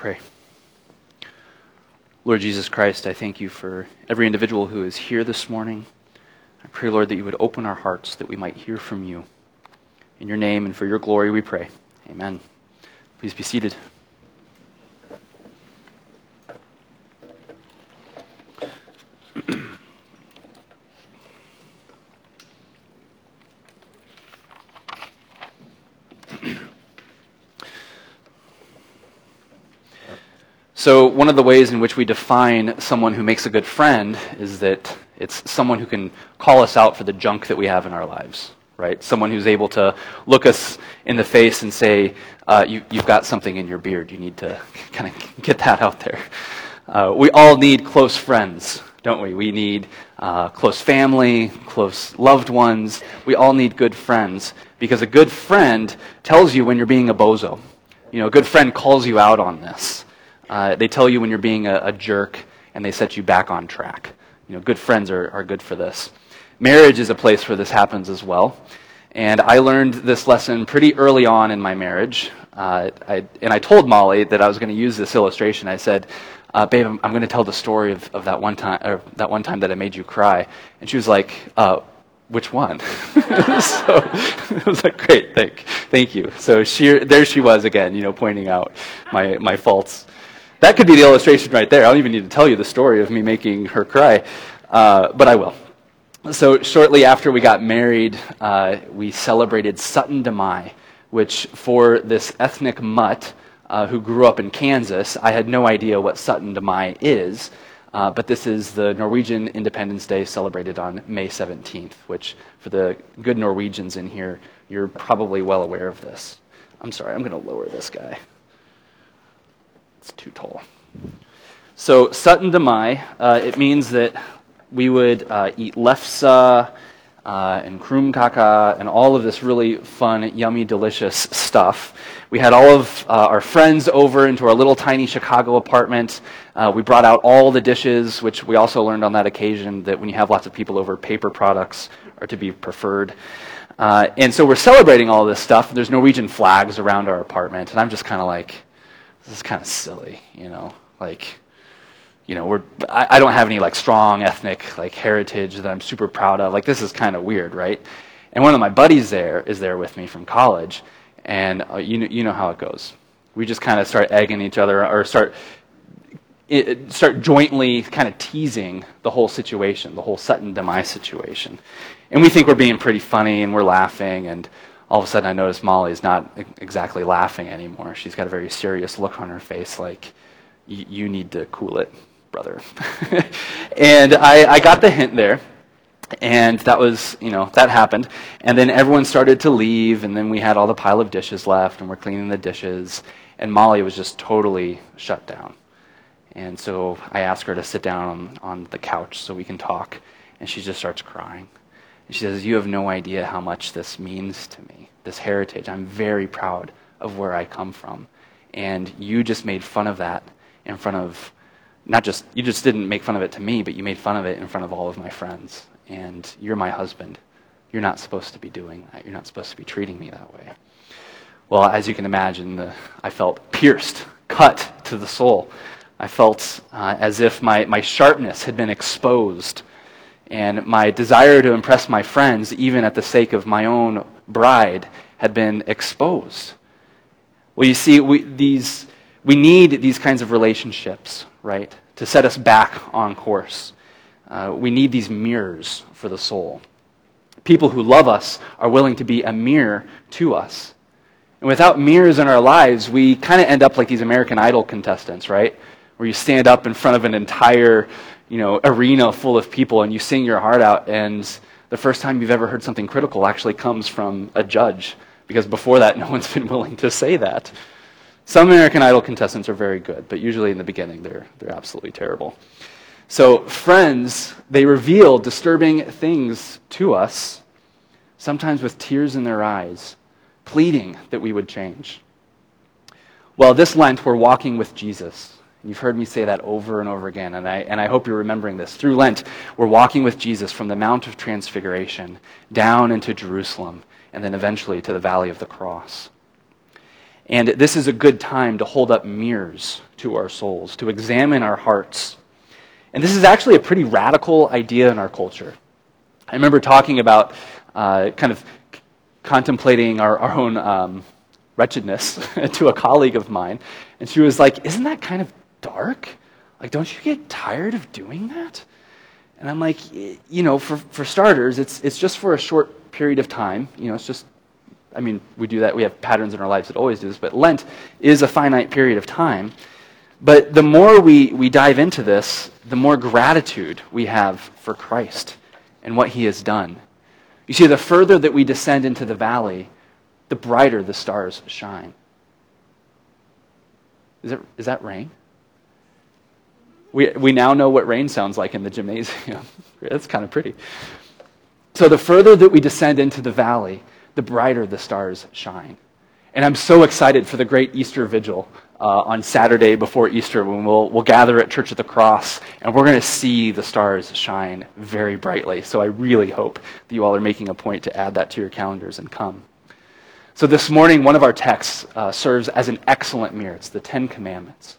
pray. Lord Jesus Christ, I thank you for every individual who is here this morning. I pray, Lord, that you would open our hearts that we might hear from you. In your name and for your glory we pray. Amen. Please be seated. So, one of the ways in which we define someone who makes a good friend is that it's someone who can call us out for the junk that we have in our lives, right? Someone who's able to look us in the face and say, uh, you, have got something in your beard. You need to kind of get that out there. Uh, we all need close friends, don't we? We need uh, close family, close loved ones. We all need good friends because a good friend tells you when you're being a bozo. You know, a good friend calls you out on this. Uh, they tell you when you're being a, a, jerk and they set you back on track. You know, good friends are, are good for this. Marriage is a place where this happens as well. And I learned this lesson pretty early on in my marriage. Uh, I, and I told Molly that I was going to use this illustration. I said, uh, "Babe, I'm, I'm going to tell the story of, of that one time, or that one time that I made you cry." And she was like, uh, "Which one?" so I was like, "Great, thank, thank you." So she, there she was again, you know, pointing out my my faults. That could be the illustration right there. I don't even need to tell you the story of me making her cry, uh, but I will. So, shortly after we got married, uh, we celebrated Syttende Mai, which for this ethnic mutt uh, who grew up in Kansas, I had no idea what Syttende Mai is. Uh, but this is the Norwegian Independence Day celebrated on May 17th, which, for the good Norwegians in here, you're probably well aware of this. I'm sorry, I'm going to lower this guy. It's too tall. So Syttende Mai, uh, it means that we would uh, eat lefse uh, and krumkake and all of this really fun, yummy, delicious stuff. We had all of uh, our friends over into our little tiny Chicago apartment. Uh, we brought out all the dishes, which we also learned on that occasion that when you have lots of people over, paper products are to be preferred. Uh, and so we're celebrating all this stuff. There's Norwegian flags around our apartment, and I'm just kind of like, this is kind of silly, you know, like, you know, we're, I, I, don't have any like strong ethnic like heritage that I'm super proud of. Like, this is kind of weird, right? And one of my buddies there is there with me from college, and uh, you, know, you know how it goes. We just kind of start egging each other or start, it, start jointly kind of teasing the whole situation, the whole Syttende Mai situation. And we think we're being pretty funny and we're laughing and all of a sudden I notice Molly's not exactly laughing anymore. She's got a very serious look on her face, like, you need to cool it, brother. and I, I got the hint there. And that was, you know, that happened. And then everyone started to leave, and then we had all the pile of dishes left, and we're cleaning the dishes. And Molly was just totally shut down. And so I asked her to sit down on, on the couch so we can talk. And she just starts crying. And she says, You have no idea how much this means to me, this heritage. I'm very proud of where I come from. And you just made fun of that in front of, not just, you just didn't make fun of it to me, but you made fun of it in front of all of my friends. And you're my husband. You're not supposed to be doing that. You're not supposed to be treating me that way. Well, as you can imagine, the, I felt pierced, cut to the soul. I felt uh, as if my, my sharpness had been exposed and my desire to impress my friends, even at the sake of my own bride, had been exposed. Well, you see, we, these, we need these kinds of relationships, right, to set us back on course. Uh, we need these mirrors for the soul. People who love us are willing to be a mirror to us. And without mirrors in our lives, we kind of end up like these American Idol contestants, right? Where you stand up in front of an entire you know, arena full of people and you sing your heart out and the first time you've ever heard something critical actually comes from a judge because before that no one's been willing to say that. Some American Idol contestants are very good, but usually in the beginning they're, they're absolutely terrible. So, friends, they reveal disturbing things to us, sometimes with tears in their eyes, pleading that we would change. Well, this Lent, we're walking with Jesus. You've heard me say that over and over again, and I, and I hope you're remembering this. Through Lent, we're walking with Jesus from the Mount of Transfiguration down into Jerusalem, and then eventually to the Valley of the Cross. And this is a good time to hold up mirrors to our souls, to examine our hearts. And this is actually a pretty radical idea in our culture. I remember talking about uh, kind of c- contemplating our, our own um, wretchedness to a colleague of mine, and she was like, Isn't that kind of dark? Like, don't you get tired of doing that? And I'm like, you know, for, for starters, it's, it's just for a short period of time. You know, it's just, I mean, we do that. We have patterns in our lives that always do this, but Lent is a finite period of time. But the more we, we dive into this, the more gratitude we have for Christ and what he has done. You see, the further that we descend into the valley, the brighter the stars shine. Is, it, is that rain? We, we now know what rain sounds like in the gymnasium. It's kind of pretty. So, the further that we descend into the valley, the brighter the stars shine. And I'm so excited for the great Easter vigil uh, on Saturday before Easter when we'll, we'll gather at Church of the Cross and we're going to see the stars shine very brightly. So, I really hope that you all are making a point to add that to your calendars and come. So, this morning, one of our texts uh, serves as an excellent mirror. It's the Ten Commandments.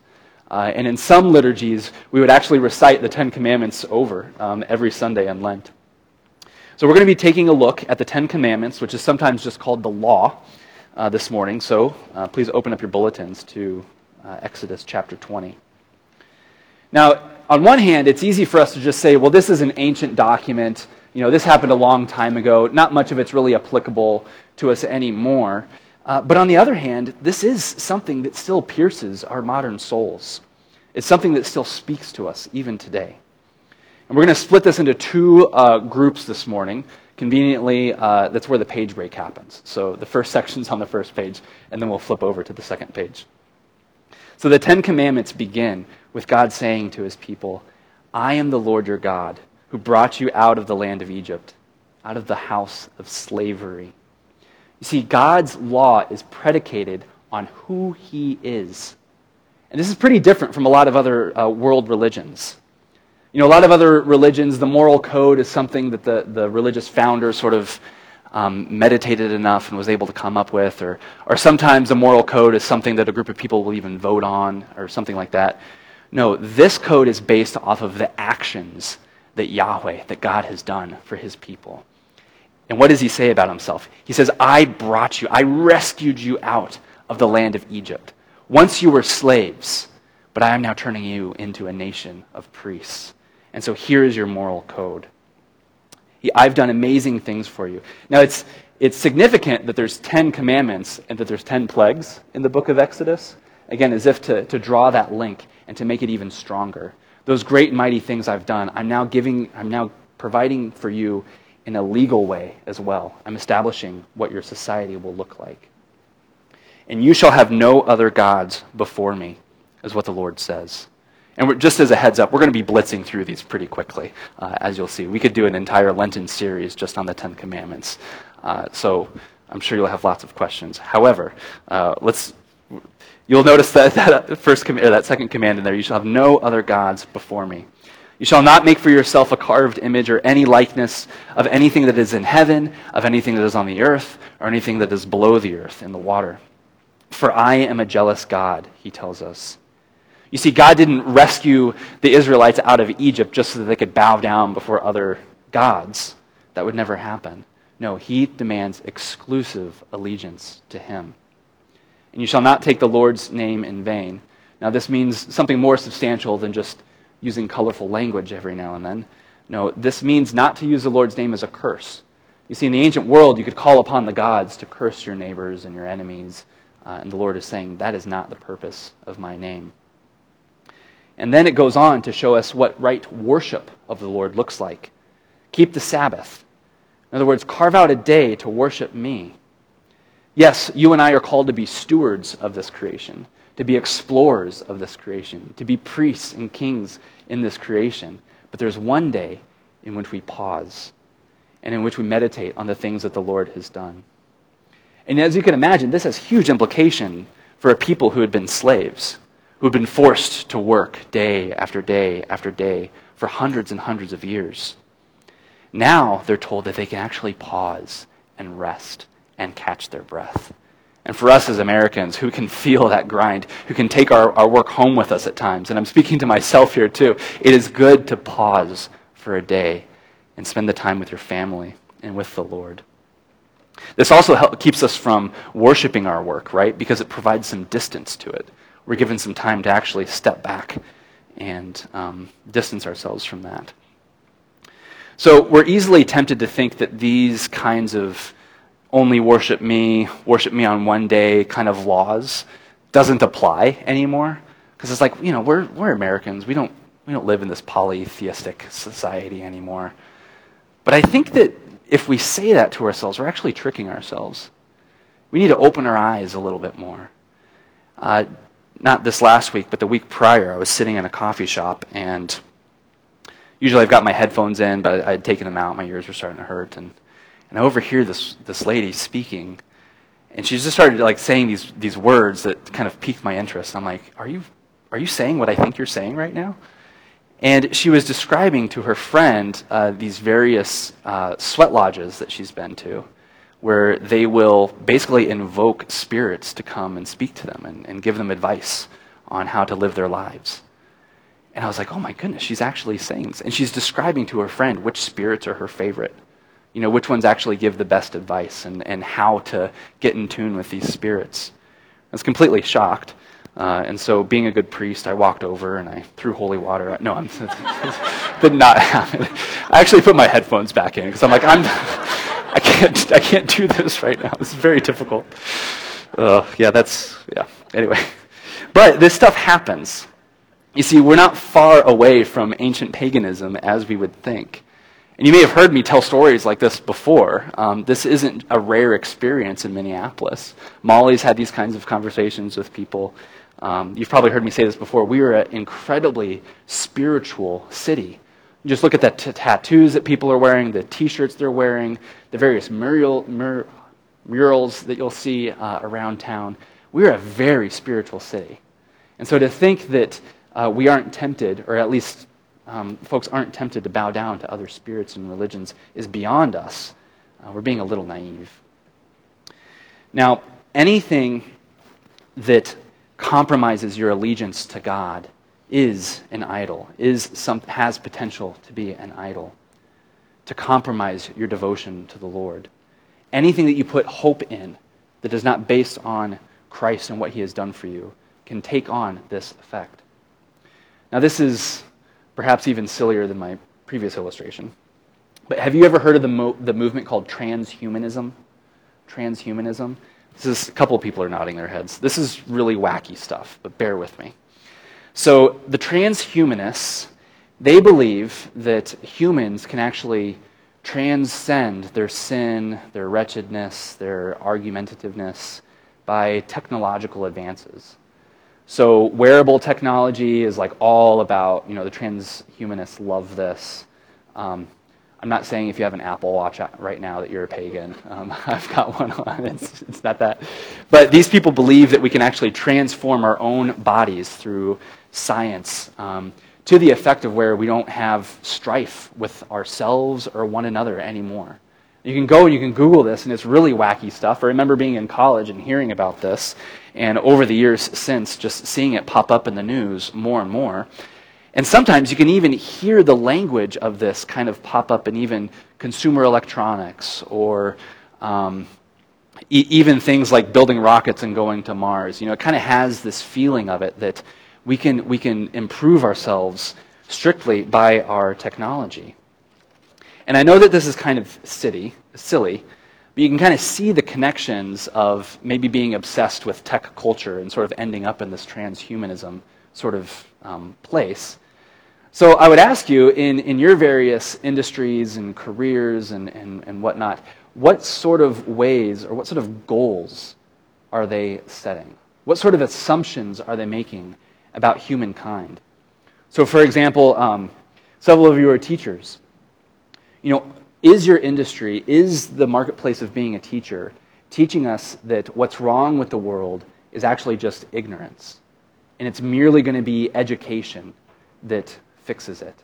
Uh, and in some liturgies, we would actually recite the Ten Commandments over um, every Sunday in Lent. So we're going to be taking a look at the Ten Commandments, which is sometimes just called the law, uh, this morning. So uh, please open up your bulletins to uh, Exodus chapter 20. Now, on one hand, it's easy for us to just say, well, this is an ancient document. You know, this happened a long time ago. Not much of it's really applicable to us anymore. Uh, but on the other hand, this is something that still pierces our modern souls. It's something that still speaks to us even today. And we're going to split this into two uh, groups this morning. Conveniently, uh, that's where the page break happens. So the first section's on the first page, and then we'll flip over to the second page. So the Ten Commandments begin with God saying to his people, I am the Lord your God, who brought you out of the land of Egypt, out of the house of slavery. You see, God's law is predicated on who he is. And this is pretty different from a lot of other uh, world religions. You know, a lot of other religions, the moral code is something that the, the religious founder sort of um, meditated enough and was able to come up with, or, or sometimes the moral code is something that a group of people will even vote on, or something like that. No, this code is based off of the actions that Yahweh, that God has done for his people. And what does he say about himself? He says, I brought you, I rescued you out of the land of Egypt. Once you were slaves, but I am now turning you into a nation of priests. And so here is your moral code. I've done amazing things for you. Now, it's, it's significant that there's 10 commandments and that there's 10 plagues in the book of Exodus. Again, as if to, to draw that link and to make it even stronger. Those great mighty things I've done, I'm now giving, I'm now providing for you in a legal way as well. I'm establishing what your society will look like. And you shall have no other gods before me, is what the Lord says. And just as a heads up, we're going to be blitzing through these pretty quickly, uh, as you'll see. We could do an entire Lenten series just on the Ten Commandments. Uh, so I'm sure you'll have lots of questions. However, uh, let's. You'll notice that, that first com- that second command in there. You shall have no other gods before me. You shall not make for yourself a carved image or any likeness of anything that is in heaven, of anything that is on the earth, or anything that is below the earth in the water. For I am a jealous God, he tells us. You see, God didn't rescue the Israelites out of Egypt just so that they could bow down before other gods. That would never happen. No, he demands exclusive allegiance to him. And you shall not take the Lord's name in vain. Now, this means something more substantial than just using colorful language every now and then. No, this means not to use the Lord's name as a curse. You see, in the ancient world, you could call upon the gods to curse your neighbors and your enemies. Uh, and the Lord is saying, that is not the purpose of my name. And then it goes on to show us what right worship of the Lord looks like. Keep the Sabbath. In other words, carve out a day to worship me. Yes, you and I are called to be stewards of this creation to be explorers of this creation, to be priests and kings in this creation. But there's one day in which we pause and in which we meditate on the things that the Lord has done. And as you can imagine, this has huge implication for a people who had been slaves, who had been forced to work day after day after day for hundreds and hundreds of years. Now they're told that they can actually pause and rest and catch their breath. And for us as Americans who can feel that grind, who can take our, our work home with us at times, and I'm speaking to myself here too, it is good to pause for a day and spend the time with your family and with the Lord. This also help, keeps us from worshiping our work, right? Because it provides some distance to it. We're given some time to actually step back and um, distance ourselves from that. So we're easily tempted to think that these kinds of only worship me, worship me on one day kind of laws doesn't apply anymore. Because it's like, you know, we're, we're Americans. We don't, we don't live in this polytheistic society anymore. But I think that if we say that to ourselves, we're actually tricking ourselves. We need to open our eyes a little bit more. Uh, not this last week, but the week prior, I was sitting in a coffee shop, and usually I've got my headphones in, but I had taken them out. My ears were starting to hurt, and and I overhear this, this lady speaking, and she just started like saying these, these words that kind of piqued my interest. I'm like, are you, are you saying what I think you're saying right now? And she was describing to her friend uh, these various uh, sweat lodges that she's been to, where they will basically invoke spirits to come and speak to them and, and give them advice on how to live their lives. And I was like, oh my goodness, she's actually saying this. And she's describing to her friend which spirits are her favorite you know, which ones actually give the best advice and, and how to get in tune with these spirits. I was completely shocked. Uh, and so, being a good priest, I walked over and I threw holy water. No, I'm, did not happen. I actually put my headphones back in because I'm like, I'm, I can't, I can't do this right now. Is very difficult. Uh, yeah, that's yeah. Anyway, but this stuff happens. You see, we're not far away from ancient paganism as we would think. And you may have heard me tell stories like this before. Um, this isn't a rare experience in Minneapolis. Molly's had these kinds of conversations with people. Um, you've probably heard me say this before. We are an incredibly spiritual city. Just look at the t- tattoos that people are wearing, the t shirts they're wearing, the various mural, mur- murals that you'll see uh, around town. We're a very spiritual city. And so to think that uh, we aren't tempted, or at least um, folks aren't tempted to bow down to other spirits and religions is beyond us. Uh, we're being a little naive. Now, anything that compromises your allegiance to God is an idol, is some, has potential to be an idol, to compromise your devotion to the Lord. Anything that you put hope in that is not based on Christ and what he has done for you can take on this effect. Now, this is perhaps even sillier than my previous illustration. But have you ever heard of the, mo- the movement called transhumanism? Transhumanism? This is, a couple of people are nodding their heads. This is really wacky stuff, but bear with me. So the transhumanists, they believe that humans can actually transcend their sin, their wretchedness, their argumentativeness by technological advances. So wearable technology is like all about, you know, the transhumanists love this. Um, I'm not saying if you have an Apple Watch right now that you're a pagan. Um, I've got one on. It's, it's not that. But these people believe that we can actually transform our own bodies through science um, to the effect of where we don't have strife with ourselves or one another anymore. You can go and you can Google this, and it's really wacky stuff. I remember being in college and hearing about this, and over the years since, just seeing it pop up in the news more and more. And sometimes you can even hear the language of this kind of pop up in even consumer electronics or um, e- even things like building rockets and going to Mars. You know, it kind of has this feeling of it that we can, we can improve ourselves strictly by our technology. And I know that this is kind of silly, silly, but you can kind of see the connections of maybe being obsessed with tech culture and sort of ending up in this transhumanism sort of um, place. So I would ask you, in, in your various industries and careers and, and, and whatnot, what sort of ways or what sort of goals are they setting? What sort of assumptions are they making about humankind? So, for example, um, several of you are teachers you know, is your industry, is the marketplace of being a teacher teaching us that what's wrong with the world is actually just ignorance? And it's merely going to be education that fixes it.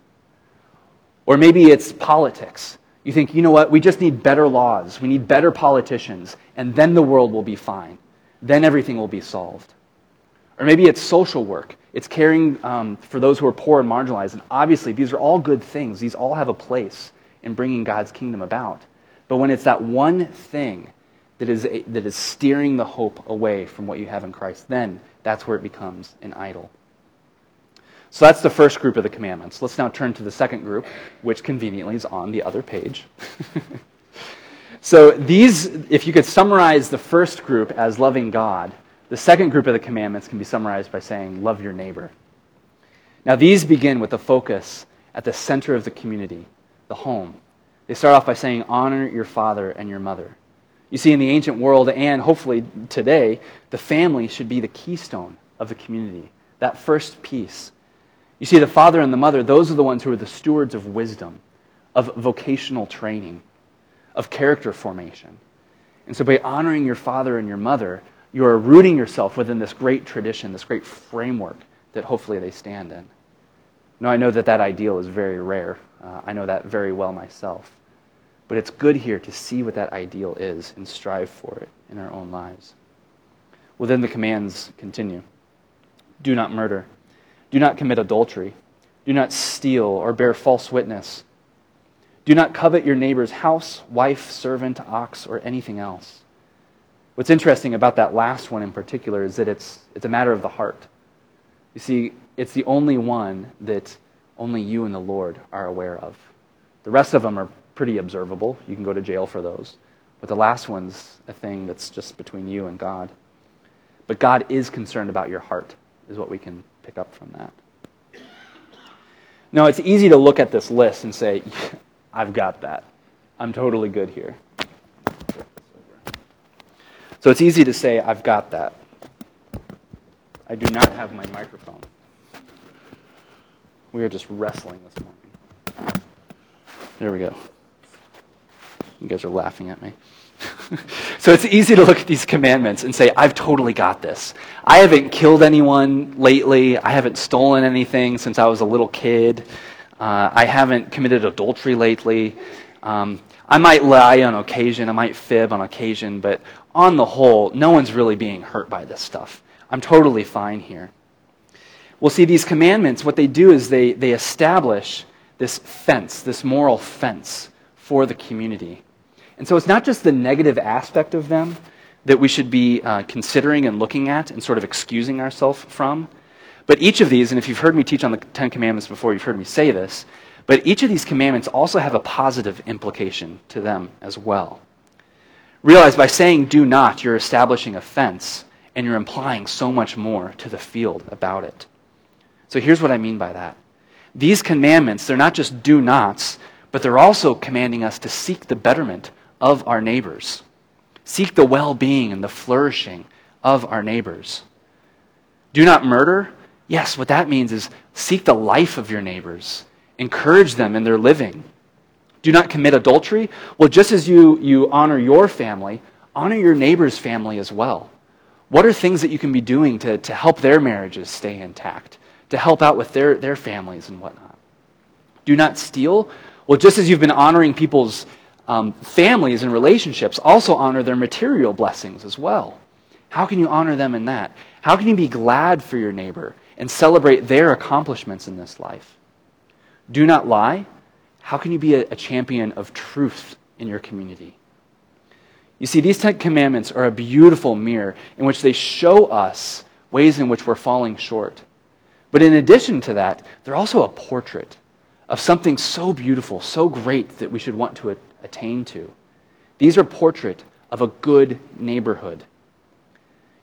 Or maybe it's politics. You think, you know what, we just need better laws, we need better politicians, and then the world will be fine. then everything will be solved. Or maybe it's social work. It's caring um, for those who are poor and marginalized. And obviously, these are all good things. These all have a place in bringing God's kingdom about. But when it's that one thing that is, a, that is steering the hope away from what you have in Christ, then that's where it becomes an idol. So that's the first group of the commandments. Let's now turn to the second group, which conveniently is on the other page. so these, if you could summarize the first group as loving God, the second group of the commandments can be summarized by saying, love your neighbor. Now, these begin with the focus at the center of the community, the home. They start off by saying, honor your father and your mother. You see, in the ancient world and hopefully today, the family should be the keystone of the community, that first piece. You see, the father and the mother, those are the ones who are the stewards of wisdom, of vocational training, of character formation. And so by honoring your father and your mother, you are rooting yourself within this great tradition, this great framework that hopefully they stand in. Now, I know that that ideal is very rare. Uh, I know that very well myself. But it's good here to see what that ideal is and strive for it in our own lives. Well, then the commands continue Do not murder. Do not commit adultery. Do not steal or bear false witness. Do not covet your neighbor's house, wife, servant, ox, or anything else. What's interesting about that last one in particular is that it's, it's a matter of the heart. You see, it's the only one that only you and the Lord are aware of. The rest of them are pretty observable. You can go to jail for those. But the last one's a thing that's just between you and God. But God is concerned about your heart, is what we can pick up from that. Now, it's easy to look at this list and say, I've got that. I'm totally good here. So it's easy to say, I've got that. I do not have my microphone. We are just wrestling this morning. There we go. You guys are laughing at me. so it's easy to look at these commandments and say, I've totally got this. I haven't killed anyone lately. I haven't stolen anything since I was a little kid. Uh, I haven't committed adultery lately. Um, I might lie on occasion. I might fib on occasion. But on the whole, no one's really being hurt by this stuff. I'm totally fine here. Well, see, these commandments, what they do is they, they establish this fence, this moral fence for the community. And so it's not just the negative aspect of them that we should be uh, considering and looking at and sort of excusing ourselves from. But each of these, and if you've heard me teach on the Ten Commandments before, you've heard me say this, but each of these commandments also have a positive implication to them as well. Realize by saying do not, you're establishing a fence and you're implying so much more to the field about it. So here's what I mean by that. These commandments, they're not just do nots, but they're also commanding us to seek the betterment of our neighbors. Seek the well being and the flourishing of our neighbors. Do not murder. Yes, what that means is seek the life of your neighbors, encourage them in their living. Do not commit adultery. Well, just as you, you honor your family, honor your neighbor's family as well. What are things that you can be doing to, to help their marriages stay intact, to help out with their, their families and whatnot? Do not steal. Well, just as you've been honoring people's um, families and relationships also honor their material blessings as well. How can you honor them in that? How can you be glad for your neighbor and celebrate their accomplishments in this life? Do not lie. How can you be a, a champion of truth in your community? You see, these Ten Commandments are a beautiful mirror in which they show us ways in which we're falling short. But in addition to that, they're also a portrait of something so beautiful, so great that we should want to attain to. These are portrait of a good neighborhood.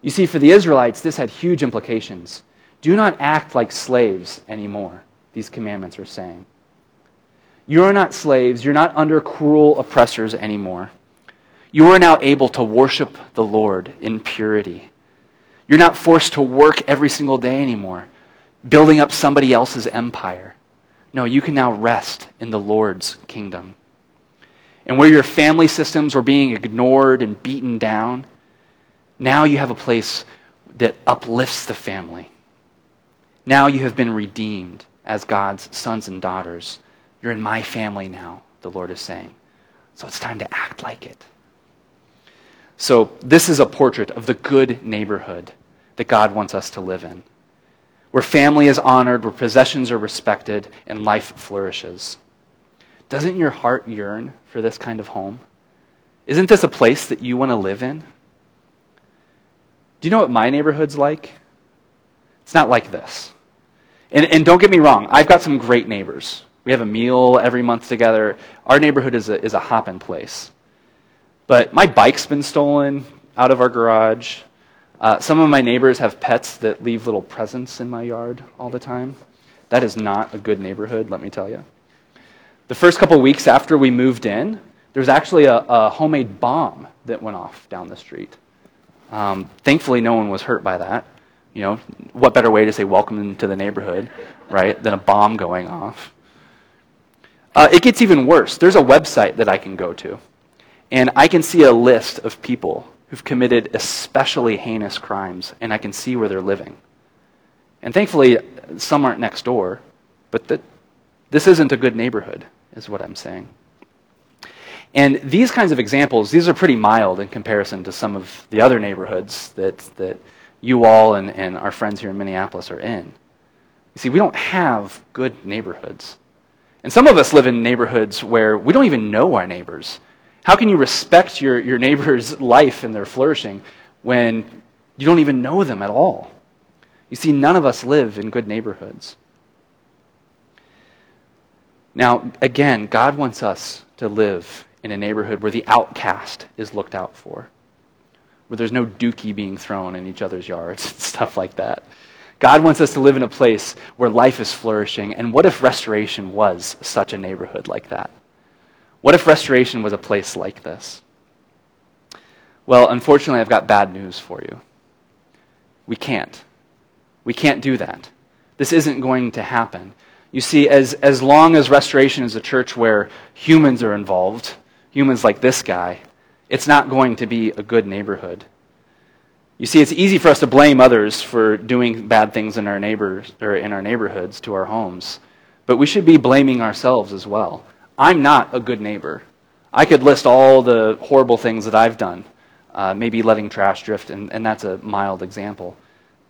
You see, for the Israelites, this had huge implications. Do not act like slaves anymore, these commandments are saying. You are not slaves. You're not under cruel oppressors anymore. You are now able to worship the Lord in purity. You're not forced to work every single day anymore, building up somebody else's empire. No, you can now rest in the Lord's kingdom and where your family systems were being ignored and beaten down, now you have a place that uplifts the family. Now you have been redeemed as God's sons and daughters. You're in my family now, the Lord is saying. So it's time to act like it. So, this is a portrait of the good neighborhood that God wants us to live in, where family is honored, where possessions are respected, and life flourishes. Doesn't your heart yearn for this kind of home? Isn't this a place that you want to live in? Do you know what my neighborhood's like? It's not like this. And, and don't get me wrong, I've got some great neighbors. We have a meal every month together. Our neighborhood is a, is a hopping place. But my bike's been stolen out of our garage. Uh, some of my neighbors have pets that leave little presents in my yard all the time. That is not a good neighborhood, let me tell you. The first couple weeks after we moved in, there was actually a, a homemade bomb that went off down the street. Um, thankfully, no one was hurt by that. You know, what better way to say welcome to the neighborhood, right, than a bomb going off? Uh, it gets even worse. There's a website that I can go to, and I can see a list of people who've committed especially heinous crimes, and I can see where they're living. And thankfully, some aren't next door, but this isn't a good neighborhood, is what I'm saying. And these kinds of examples, these are pretty mild in comparison to some of the other neighborhoods that, that you all and, and our friends here in Minneapolis are in. You see, we don't have good neighborhoods. And some of us live in neighborhoods where we don't even know our neighbors. How can you respect your, your neighbor's life and their flourishing when you don't even know them at all? You see, none of us live in good neighborhoods. Now, again, God wants us to live in a neighborhood where the outcast is looked out for, where there's no dookie being thrown in each other's yards and stuff like that. God wants us to live in a place where life is flourishing. And what if restoration was such a neighborhood like that? What if restoration was a place like this? Well, unfortunately, I've got bad news for you. We can't. We can't do that. This isn't going to happen. You see, as, as long as restoration is a church where humans are involved, humans like this guy, it's not going to be a good neighborhood. You see, it's easy for us to blame others for doing bad things in our neighbors or in our neighborhoods to our homes, but we should be blaming ourselves as well. I'm not a good neighbor. I could list all the horrible things that I've done, uh, maybe letting trash drift, and, and that's a mild example.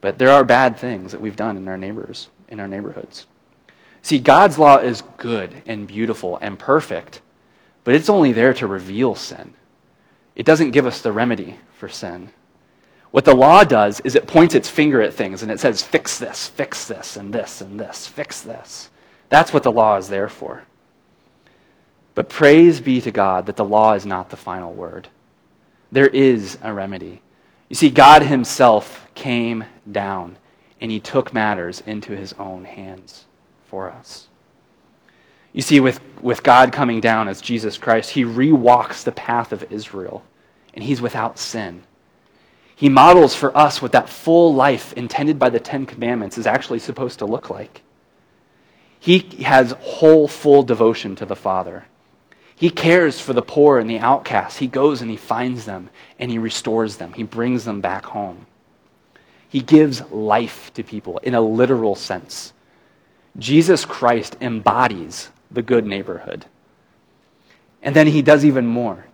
But there are bad things that we've done in our neighbors, in our neighborhoods. See, God's law is good and beautiful and perfect, but it's only there to reveal sin. It doesn't give us the remedy for sin. What the law does is it points its finger at things and it says, fix this, fix this, and this, and this, fix this. That's what the law is there for. But praise be to God that the law is not the final word. There is a remedy. You see, God Himself came down and He took matters into His own hands for us. You see, with, with God coming down as Jesus Christ, He rewalks the path of Israel and He's without sin. He models for us what that full life intended by the Ten Commandments is actually supposed to look like. He has whole, full devotion to the Father. He cares for the poor and the outcasts. He goes and he finds them and he restores them. He brings them back home. He gives life to people in a literal sense. Jesus Christ embodies the good neighborhood. And then he does even more.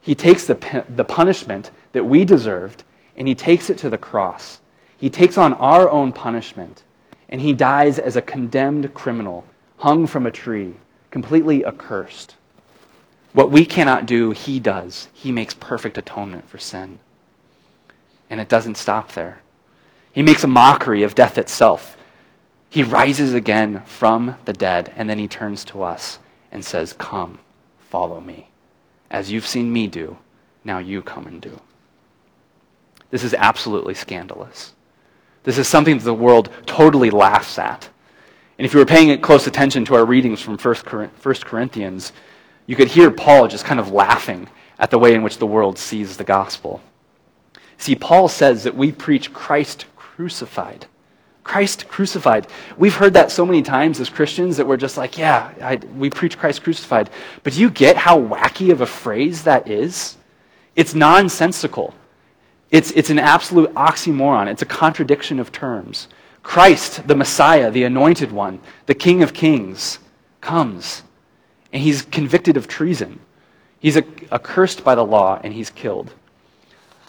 He takes the, the punishment that we deserved and he takes it to the cross. He takes on our own punishment, and he dies as a condemned criminal, hung from a tree, completely accursed. What we cannot do, he does. He makes perfect atonement for sin. And it doesn't stop there. He makes a mockery of death itself. He rises again from the dead, and then he turns to us and says, Come, follow me. As you've seen me do, now you come and do. This is absolutely scandalous. This is something that the world totally laughs at. And if you were paying close attention to our readings from 1 Corinthians, you could hear Paul just kind of laughing at the way in which the world sees the gospel. See, Paul says that we preach Christ crucified. Christ crucified. We've heard that so many times as Christians that we're just like, yeah, I, we preach Christ crucified. But do you get how wacky of a phrase that is? It's nonsensical. It's, it's an absolute oxymoron. It's a contradiction of terms. Christ, the Messiah, the anointed one, the King of Kings, comes, and he's convicted of treason. He's accursed by the law, and he's killed.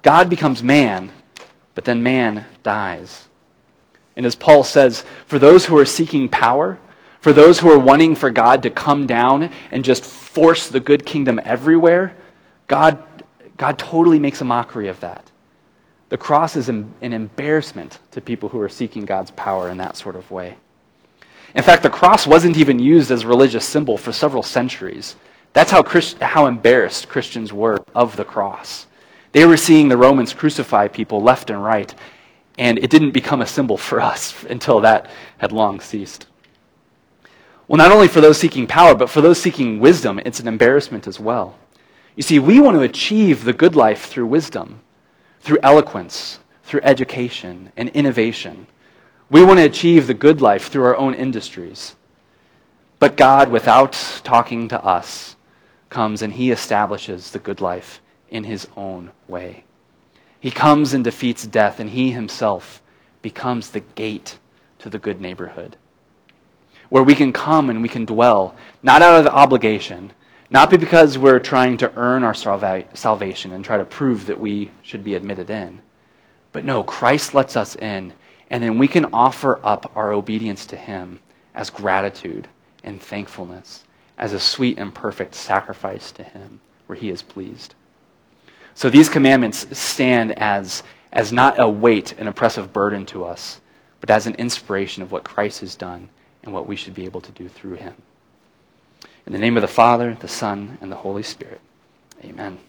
God becomes man, but then man dies. And as Paul says, for those who are seeking power, for those who are wanting for God to come down and just force the good kingdom everywhere, God, God totally makes a mockery of that. The cross is an embarrassment to people who are seeking God's power in that sort of way. In fact, the cross wasn't even used as a religious symbol for several centuries. That's how, Christ, how embarrassed Christians were of the cross. They were seeing the Romans crucify people left and right, and it didn't become a symbol for us until that had long ceased. Well, not only for those seeking power, but for those seeking wisdom, it's an embarrassment as well. You see, we want to achieve the good life through wisdom, through eloquence, through education and innovation. We want to achieve the good life through our own industries. But God, without talking to us, comes and he establishes the good life in his own way. He comes and defeats death, and he himself becomes the gate to the good neighborhood, where we can come and we can dwell, not out of obligation, not because we're trying to earn our salvation and try to prove that we should be admitted in, but no, Christ lets us in, and then we can offer up our obedience to him as gratitude and thankfulness, as a sweet and perfect sacrifice to him where he is pleased. So these commandments stand as, as not a weight, an oppressive burden to us, but as an inspiration of what Christ has done and what we should be able to do through him. In the name of the Father, the Son, and the Holy Spirit, amen.